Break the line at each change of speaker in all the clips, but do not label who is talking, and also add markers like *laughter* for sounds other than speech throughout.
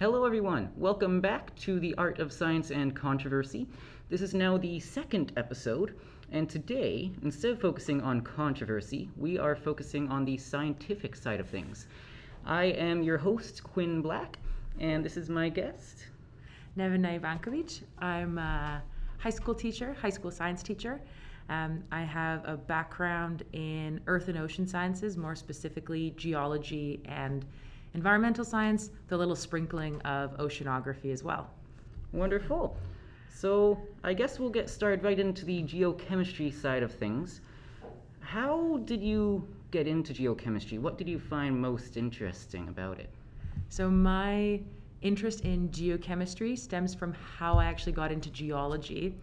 Hello, everyone. Welcome back to the Art of Science and Controversy. This is now the second episode, and today, instead of focusing on controversy, we are focusing on the scientific side of things. I am your host, Quinn Black, and this is my guest.
Nevena Ivankovic. I'm a high school teacher, high school science teacher. Um, I have a background in earth and ocean sciences, more specifically geology and environmental science, the little sprinkling of oceanography as well.
Wonderful. So, I guess we'll get started right into the geochemistry side of things. How did you get into geochemistry? What did you find most interesting about it?
So, my interest in geochemistry stems from how I actually got into geology.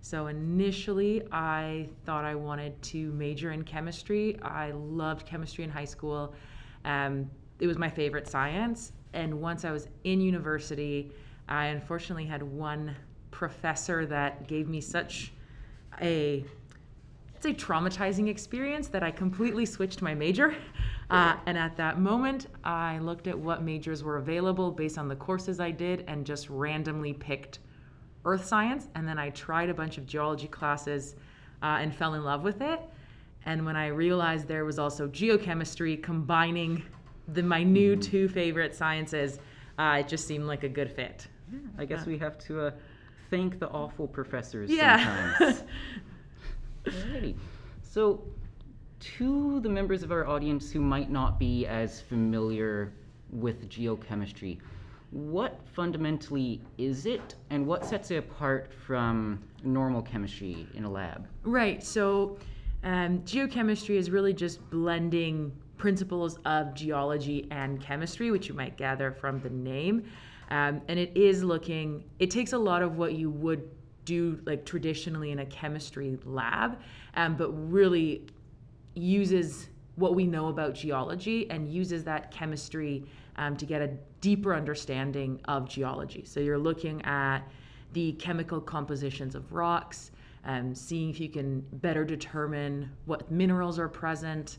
So initially, I thought I wanted to major in chemistry. I loved chemistry in high school. Um, it was my favorite science. And once I was in university, I unfortunately had one professor that gave me such a it's a traumatizing experience that I completely switched my major. *laughs* Uh, and at that moment, I looked at what majors were available based on the courses I did and just randomly picked earth science. And then I tried a bunch of geology classes uh, and fell in love with it. And when I realized there was also geochemistry combining the my new two favorite sciences, uh, it just seemed like a good fit.
Yeah, I guess we have to uh, thank the awful professors yeah. sometimes. *laughs* Alrighty. So, to the members of our audience who might not be as familiar with geochemistry, what fundamentally is it and what sets it apart from normal chemistry in a lab?
Right. So, um, geochemistry is really just blending principles of geology and chemistry, which you might gather from the name. Um, and it is looking, it takes a lot of what you would do like traditionally in a chemistry lab, um, but really uses what we know about geology and uses that chemistry um, to get a deeper understanding of geology. So you're looking at the chemical compositions of rocks, um, seeing if you can better determine what minerals are present.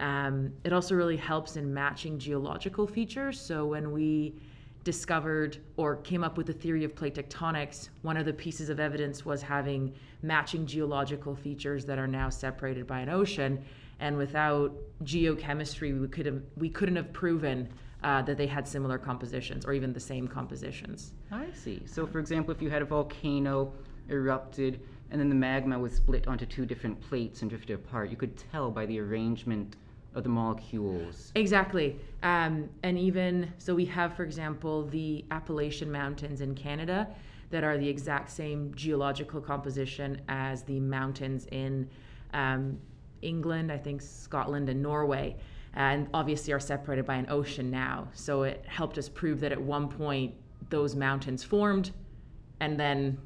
Um, it also really helps in matching geological features. So when we discovered or came up with the theory of plate tectonics, one of the pieces of evidence was having matching geological features that are now separated by an ocean. And without geochemistry, we could have we couldn't have proven uh, that they had similar compositions or even the same compositions.
I see. So, for example, if you had a volcano erupted and then the magma was split onto two different plates and drifted apart, you could tell by the arrangement of the molecules.
Exactly. Um, and even so, we have, for example, the Appalachian Mountains in Canada that are the exact same geological composition as the mountains in um, England, I think Scotland, and Norway. And obviously are separated by an ocean now. So it helped us prove that at one point those mountains formed and then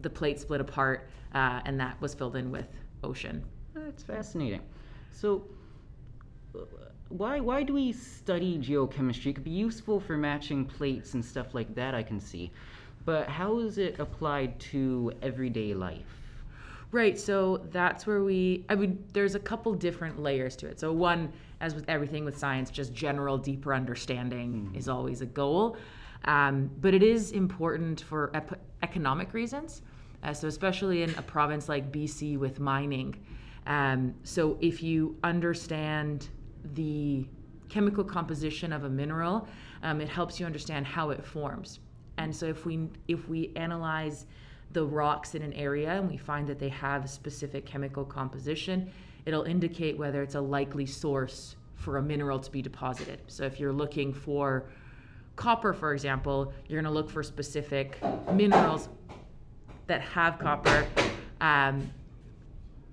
the plate split apart uh, and that was filled in with ocean.
That's fascinating. So, why why do we study geochemistry? It could be useful for matching plates and stuff like that. I can see, but how is it applied to everyday life?
Right. So that's where we. I mean, there's a couple different layers to it. So one, as with everything with science, just general deeper understanding mm. is always a goal. Um, but it is important for ep- economic reasons. Uh, so especially in a province like BC with mining. Um, so if you understand the chemical composition of a mineral, um, it helps you understand how it forms. And so if we if we analyze the rocks in an area and we find that they have a specific chemical composition, it'll indicate whether it's a likely source for a mineral to be deposited. So if you're looking for copper, for example, you're going to look for specific minerals that have copper. Um,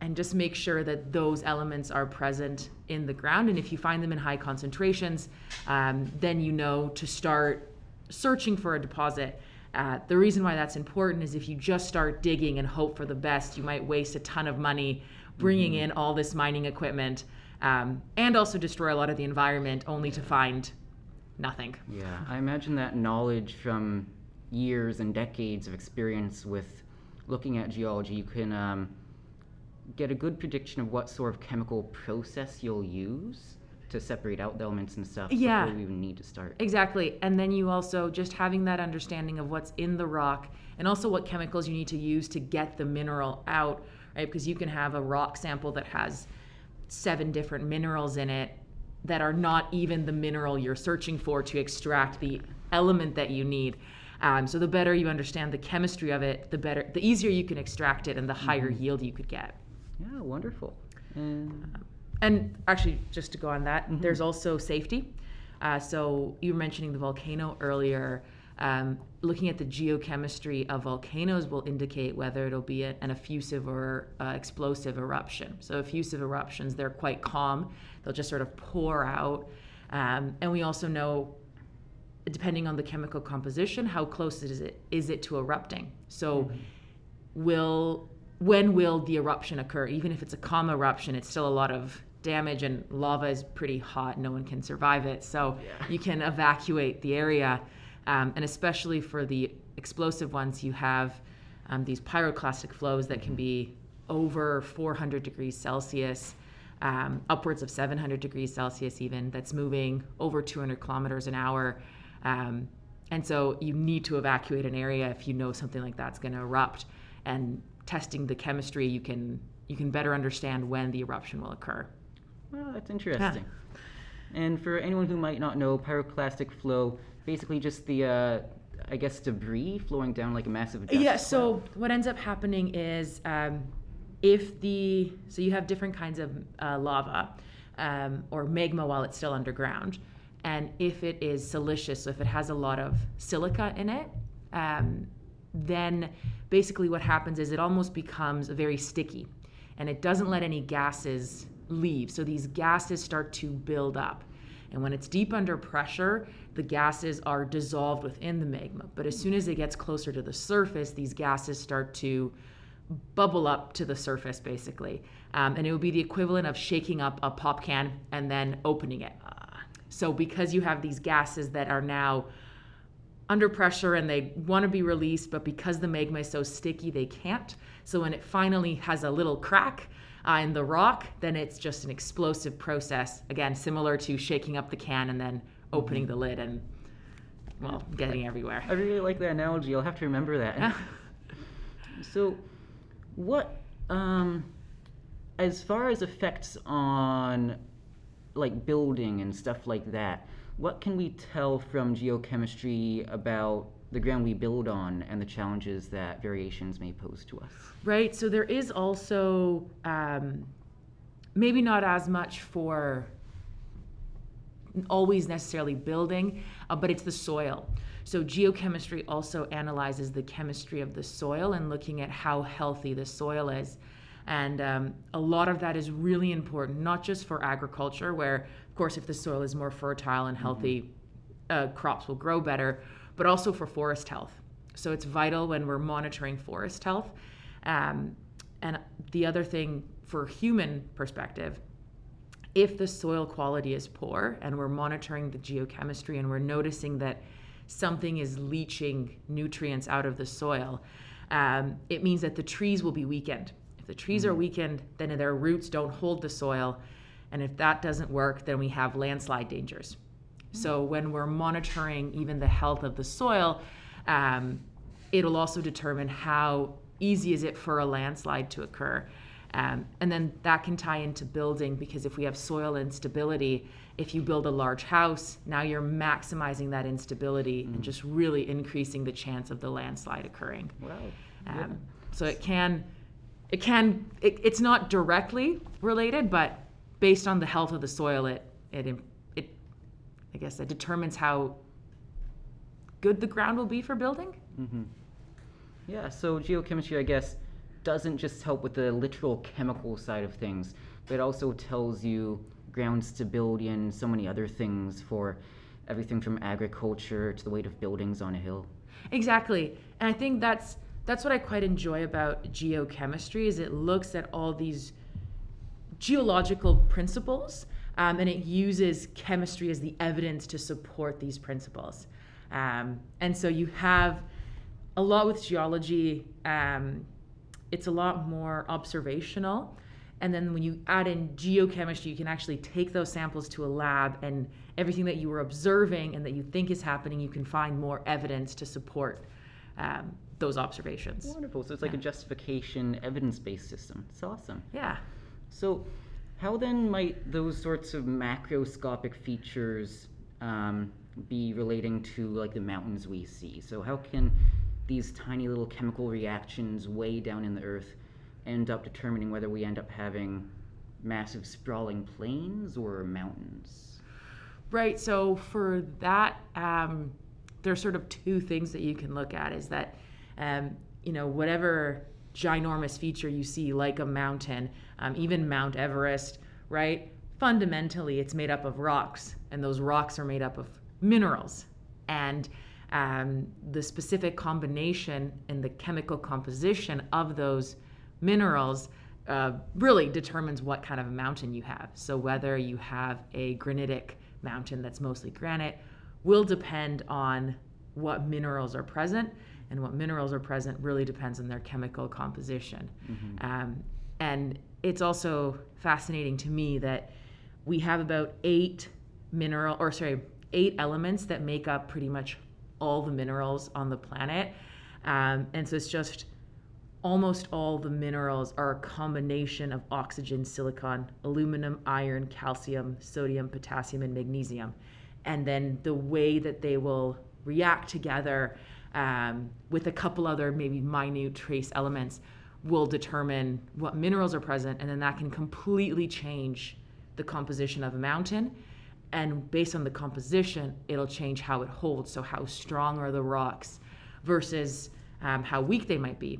and just make sure that those elements are present in the ground. And if you find them in high concentrations, um, then you know to start searching for a deposit. Uh, the reason why that's important is if you just start digging and hope for the best, you might waste a ton of money bringing mm-hmm. in all this mining equipment um, and also destroy a lot of the environment only to find nothing.
Yeah, I imagine that knowledge from years and decades of experience with looking at geology, you can. Um, get a good prediction of what sort of chemical process you'll use to separate out the elements and stuff
Yeah.
before we even need to start.
Exactly. And then you also just having that understanding of what's in the rock and also what chemicals you need to use to get the mineral out, right? Because you can have a rock sample that has seven different minerals in it that are not even the mineral you're searching for to extract the element that you need. Um, so the better you understand the chemistry of it, the better, the easier you can extract it, and the higher yield you could get.
Yeah, wonderful. And
And actually, just to go on that, there's also safety. Uh, so you were mentioning the volcano earlier. Um, looking at the geochemistry of volcanoes will indicate whether it'll be an effusive or uh, explosive eruption. So effusive eruptions, they're quite calm; they'll just sort of pour out. Um, and we also know, depending on the chemical composition, how close is it is it to erupting. So will when will the eruption occur? Even if it's a calm eruption it's still a lot of damage and lava is pretty hot. No one can survive it. So you can evacuate the area um, and especially for the explosive ones you have um, these pyroclastic flows that can be over 400 degrees celsius um, upwards of 700 degrees celsius even that's moving over 200 kilometers an hour. Um, and so you need to evacuate an area if you know something like that's going to erupt. And testing the chemistry, you can you can better understand when the eruption will occur.
Well, that's interesting. Yeah. And for anyone who might not know, pyroclastic flow, basically just the, uh, I guess, debris flowing down like a massive dust
Yeah.
cloud.
So what ends up happening is um, if the so you have different kinds of uh, lava um, or magma while it's still underground, and if it is silicious, so if it has a lot of silica in it, um, then basically what happens is it almost becomes very sticky, and it doesn't let any gases leave. So these gases start to build up. And when it's deep under pressure, the gases are dissolved within the magma. But as soon as it gets closer to the surface, these gases start to bubble up to the surface, basically. Um, and it would be the equivalent of shaking up a pop can and then opening it. So, because you have these gases that are now under pressure and they want to be released, but because the magma is so sticky, they can't. So, when it finally has a little crack, uh, in the rock, then it's just an explosive process. Again, similar to shaking up the can and then opening the lid and, well, getting everywhere.
I really like that analogy. I'll have to remember that. *laughs* so, what, um, as far as effects on like building and stuff like that, what can we tell from geochemistry about the ground we build on and the challenges that variations may pose to us?
Right. So there is also um, maybe not as much for always necessarily building, uh, but it's the soil. So geochemistry also analyzes the chemistry of the soil and looking at how healthy the soil is. And um, a lot of that is really important, not just for agriculture, where, course, if the soil is more fertile and healthy, uh, crops will grow better, but also for forest health. So it's vital when we're monitoring forest health. Um, and the other thing for human perspective, if the soil quality is poor and we're monitoring the geochemistry and we're noticing that something is leaching nutrients out of the soil, um, it means that the trees will be weakened. If the trees are weakened, then their roots don't hold the soil. And if that doesn't work, then we have landslide dangers. So when we're monitoring even the health of the soil, um, it'll also determine how easy is it for a landslide to occur. Um, and then that can tie into building because if we have soil instability, if you build a large house, now you're maximizing that instability and just really increasing the chance of the landslide occurring.
Wow.
Um, so it can, it can, it, it's not directly related, but based on the health of the soil, it, it, it, I guess, it determines how good the ground will be for building. Mm-hmm.
Yeah, so geochemistry, I guess, doesn't just help with the literal chemical side of things, but it also tells you ground stability and so many other things for everything from agriculture to the weight of buildings on a hill.
Exactly. And I think that's that's what I quite enjoy about geochemistry is it looks at all these geological principles um, and it uses chemistry as the evidence to support these principles. Um, and so you have a lot with geology. Um, it's a lot more observational, And then when you add in geochemistry, you can actually take those samples to a lab and everything that you were observing and that you think is happening, you can find more evidence to support um, those observations.
Wonderful. So it's like yeah. a justification, evidence based system. It's awesome.
Yeah.
So, how then might those sorts of macroscopic features um, be relating to like the mountains we see? So, how can these tiny little chemical reactions way down in the earth end up determining whether we end up having massive sprawling plains or mountains?
Right. So for that, um, there's sort of two things that you can look at. Is that um, you know whatever ginormous feature you see, like a mountain, um, even Mount Everest, right? Fundamentally, it's made up of rocks, and those rocks are made up of minerals. And um, the specific combination and the chemical composition of those minerals uh, really determines what kind of a mountain you have. So, whether you have a granitic mountain that's mostly granite will depend on what minerals are present. And what minerals are present really depends on their chemical composition. Mm-hmm. Um, and it's also fascinating to me that we have about eight mineral, or sorry, eight elements that make up pretty much all the minerals on the planet. Um, and so it's just almost all the minerals are a combination of oxygen, silicon, aluminum, iron, calcium, sodium, potassium, and magnesium. And then the way that they will react together um, with a couple other maybe minute trace elements will determine what minerals are present, and then that can completely change the composition of a mountain. And based on the composition, it'll change how it holds. So, how strong are the rocks versus um, how weak they might be.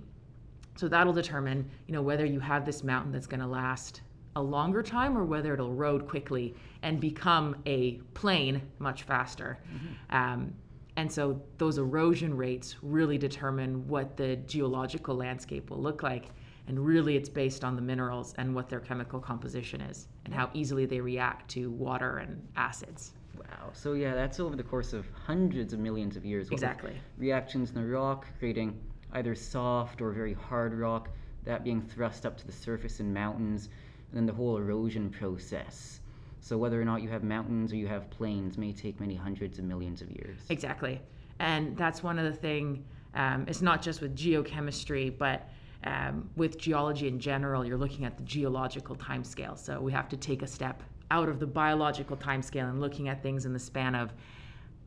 So that'll determine, you know, whether you have this mountain that's going to last a longer time or whether it'll erode quickly and become a plain much faster. Mm-hmm. Um, and so those erosion rates really determine what the geological landscape will look like. And really, it's based on the minerals and what their chemical composition is and how easily they react to water and acids.
Wow. So, yeah, that's over the course of hundreds of millions of years.
Exactly.
Reactions in the rock creating either soft or very hard rock, that being thrust up to the surface in mountains, and then the whole erosion process. So whether or not you have mountains or you have plains may take many hundreds of millions of years.
Exactly, and that's one of the thing. Um, it's not just with geochemistry, but um, with geology in general, you're looking at the geological timescale. So we have to take a step out of the biological timescale and looking at things in the span of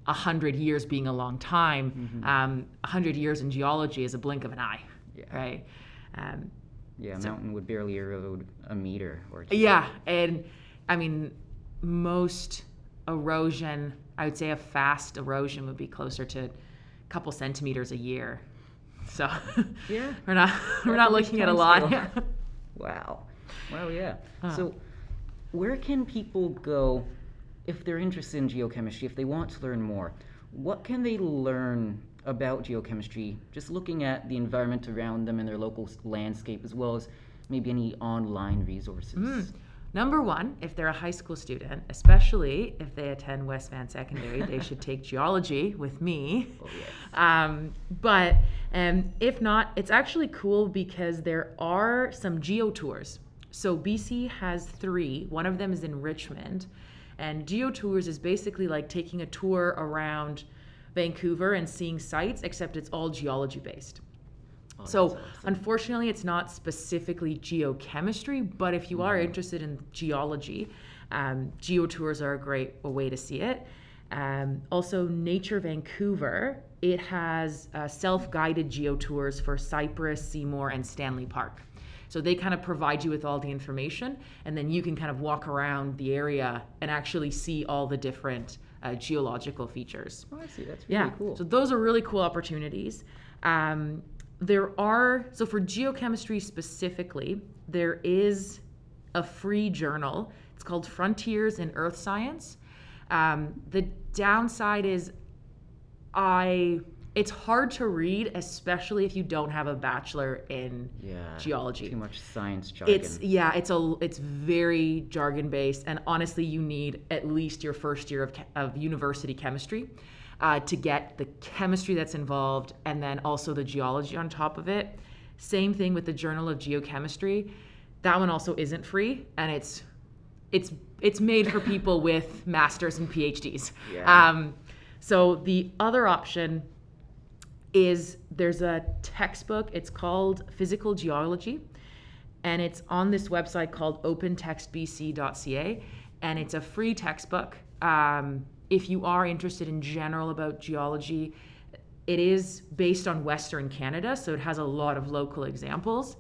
a hundred years being a long time, mm-hmm. um, a hundred years in geology is a blink of an eye, yeah. right? Um,
yeah, a so, mountain would barely erode a meter or two.
Yeah, and I mean, most erosion, I would say a fast erosion would be closer to a couple centimeters a year. So yeah, *laughs* we're not we're not looking at a lot. *laughs*
wow, wow, yeah. Huh. So where can people go if they're interested in geochemistry, if they want to learn more, what can they learn about geochemistry just looking at the environment around them and their local landscape as well as maybe any online resources? Mm.
Number one, if they're a high school student, especially if they attend West Van Secondary, they should take geology with me. Oh, yes. um, but um, if not, it's actually cool because there are some geo tours. So BC has three. One of them is in Richmond. And Geo Tours is basically like taking a tour around Vancouver and seeing sites, except it's all geology based. So, unfortunately, it's not specifically geochemistry, but if you are mm-hmm. interested in geology, um, geo tours are a great way to see it. Um, also, Nature Vancouver, it has uh, self guided geotours for Cypress, Seymour, and Stanley Park. So they kind of provide you with all the information, and then you can kind of walk around the area and actually see all the different uh, geological features.
Oh, I see. That's really yeah. cool.
So those are really cool opportunities. Um, there are so for geochemistry specifically, there is a free journal. It's called Frontiers in Earth Science. Um, the downside is I it's hard to read, especially if you don't have a bachelor in yeah, geology.
Too much science jargon.
It's yeah, it's a it's very jargon based, and honestly, you need at least your first year of of university chemistry uh, to get the chemistry that's involved, and then also the geology on top of it. Same thing with the Journal of Geochemistry. that one also isn't free, and it's it's it's made for people *laughs* with masters and PhDs.
Yeah.
Um, so the other option is there's a textbook. It's called Physical Geology, and it's on this website called opentextbc.ca, and it's a free textbook. Um, if you are interested in general about geology, it is based on Western Canada, so it has a lot of local examples.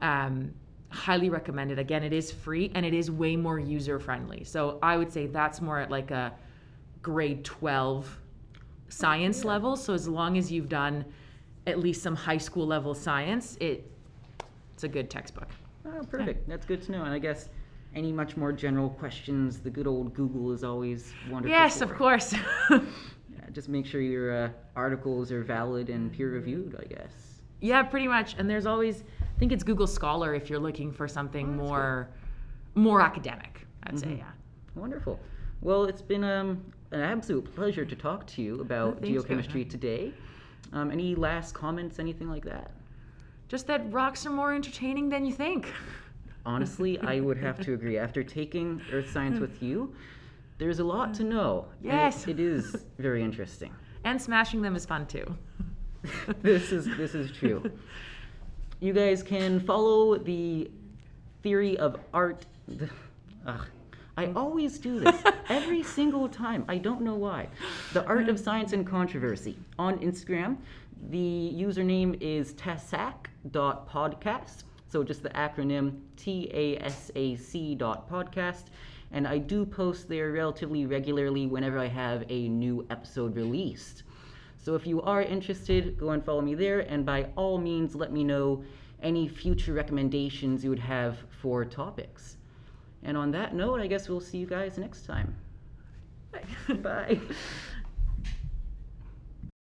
Um, highly recommended. Again, it is free and it is way more user friendly. So I would say that's more at like a grade 12 science yeah. level. So as long as you've done at least some high school level science, it it's a good textbook.
Oh, perfect. Yeah. That's good to know. And I guess any much more general questions, the good old Google is always wonderful.
Yes,
for.
of course. *laughs*
yeah, just make sure your uh, articles are valid and peer reviewed, I guess.
Yeah, pretty much. And there's always, I think it's Google Scholar if you're looking for something oh, more, good. more academic. I'd mm-hmm. say, yeah.
Wonderful. Well, it's been um, an absolute pleasure to talk to you about geochemistry today. Um, any last comments, anything like that?
Just that rocks are more entertaining than you think. *laughs*
Honestly, I would have to agree. After taking Earth Science hmm. with you, there's a lot to know.
Yes.
It, it is very interesting.
And smashing them is fun too. *laughs*
this is this is true. You guys can follow the theory of art. Ugh, I hmm. always do this *laughs* every single time. I don't know why. The art of hmm. science and controversy on Instagram. The username is tasac.podcast. So just the acronym T A S A C dot podcast. And I do post there relatively regularly whenever I have a new episode released. So if you are interested, go and follow me there. And by all means, let me know any future recommendations you would have for topics. And on that note, I guess we'll see you guys next time.
Bye. *laughs*
Bye.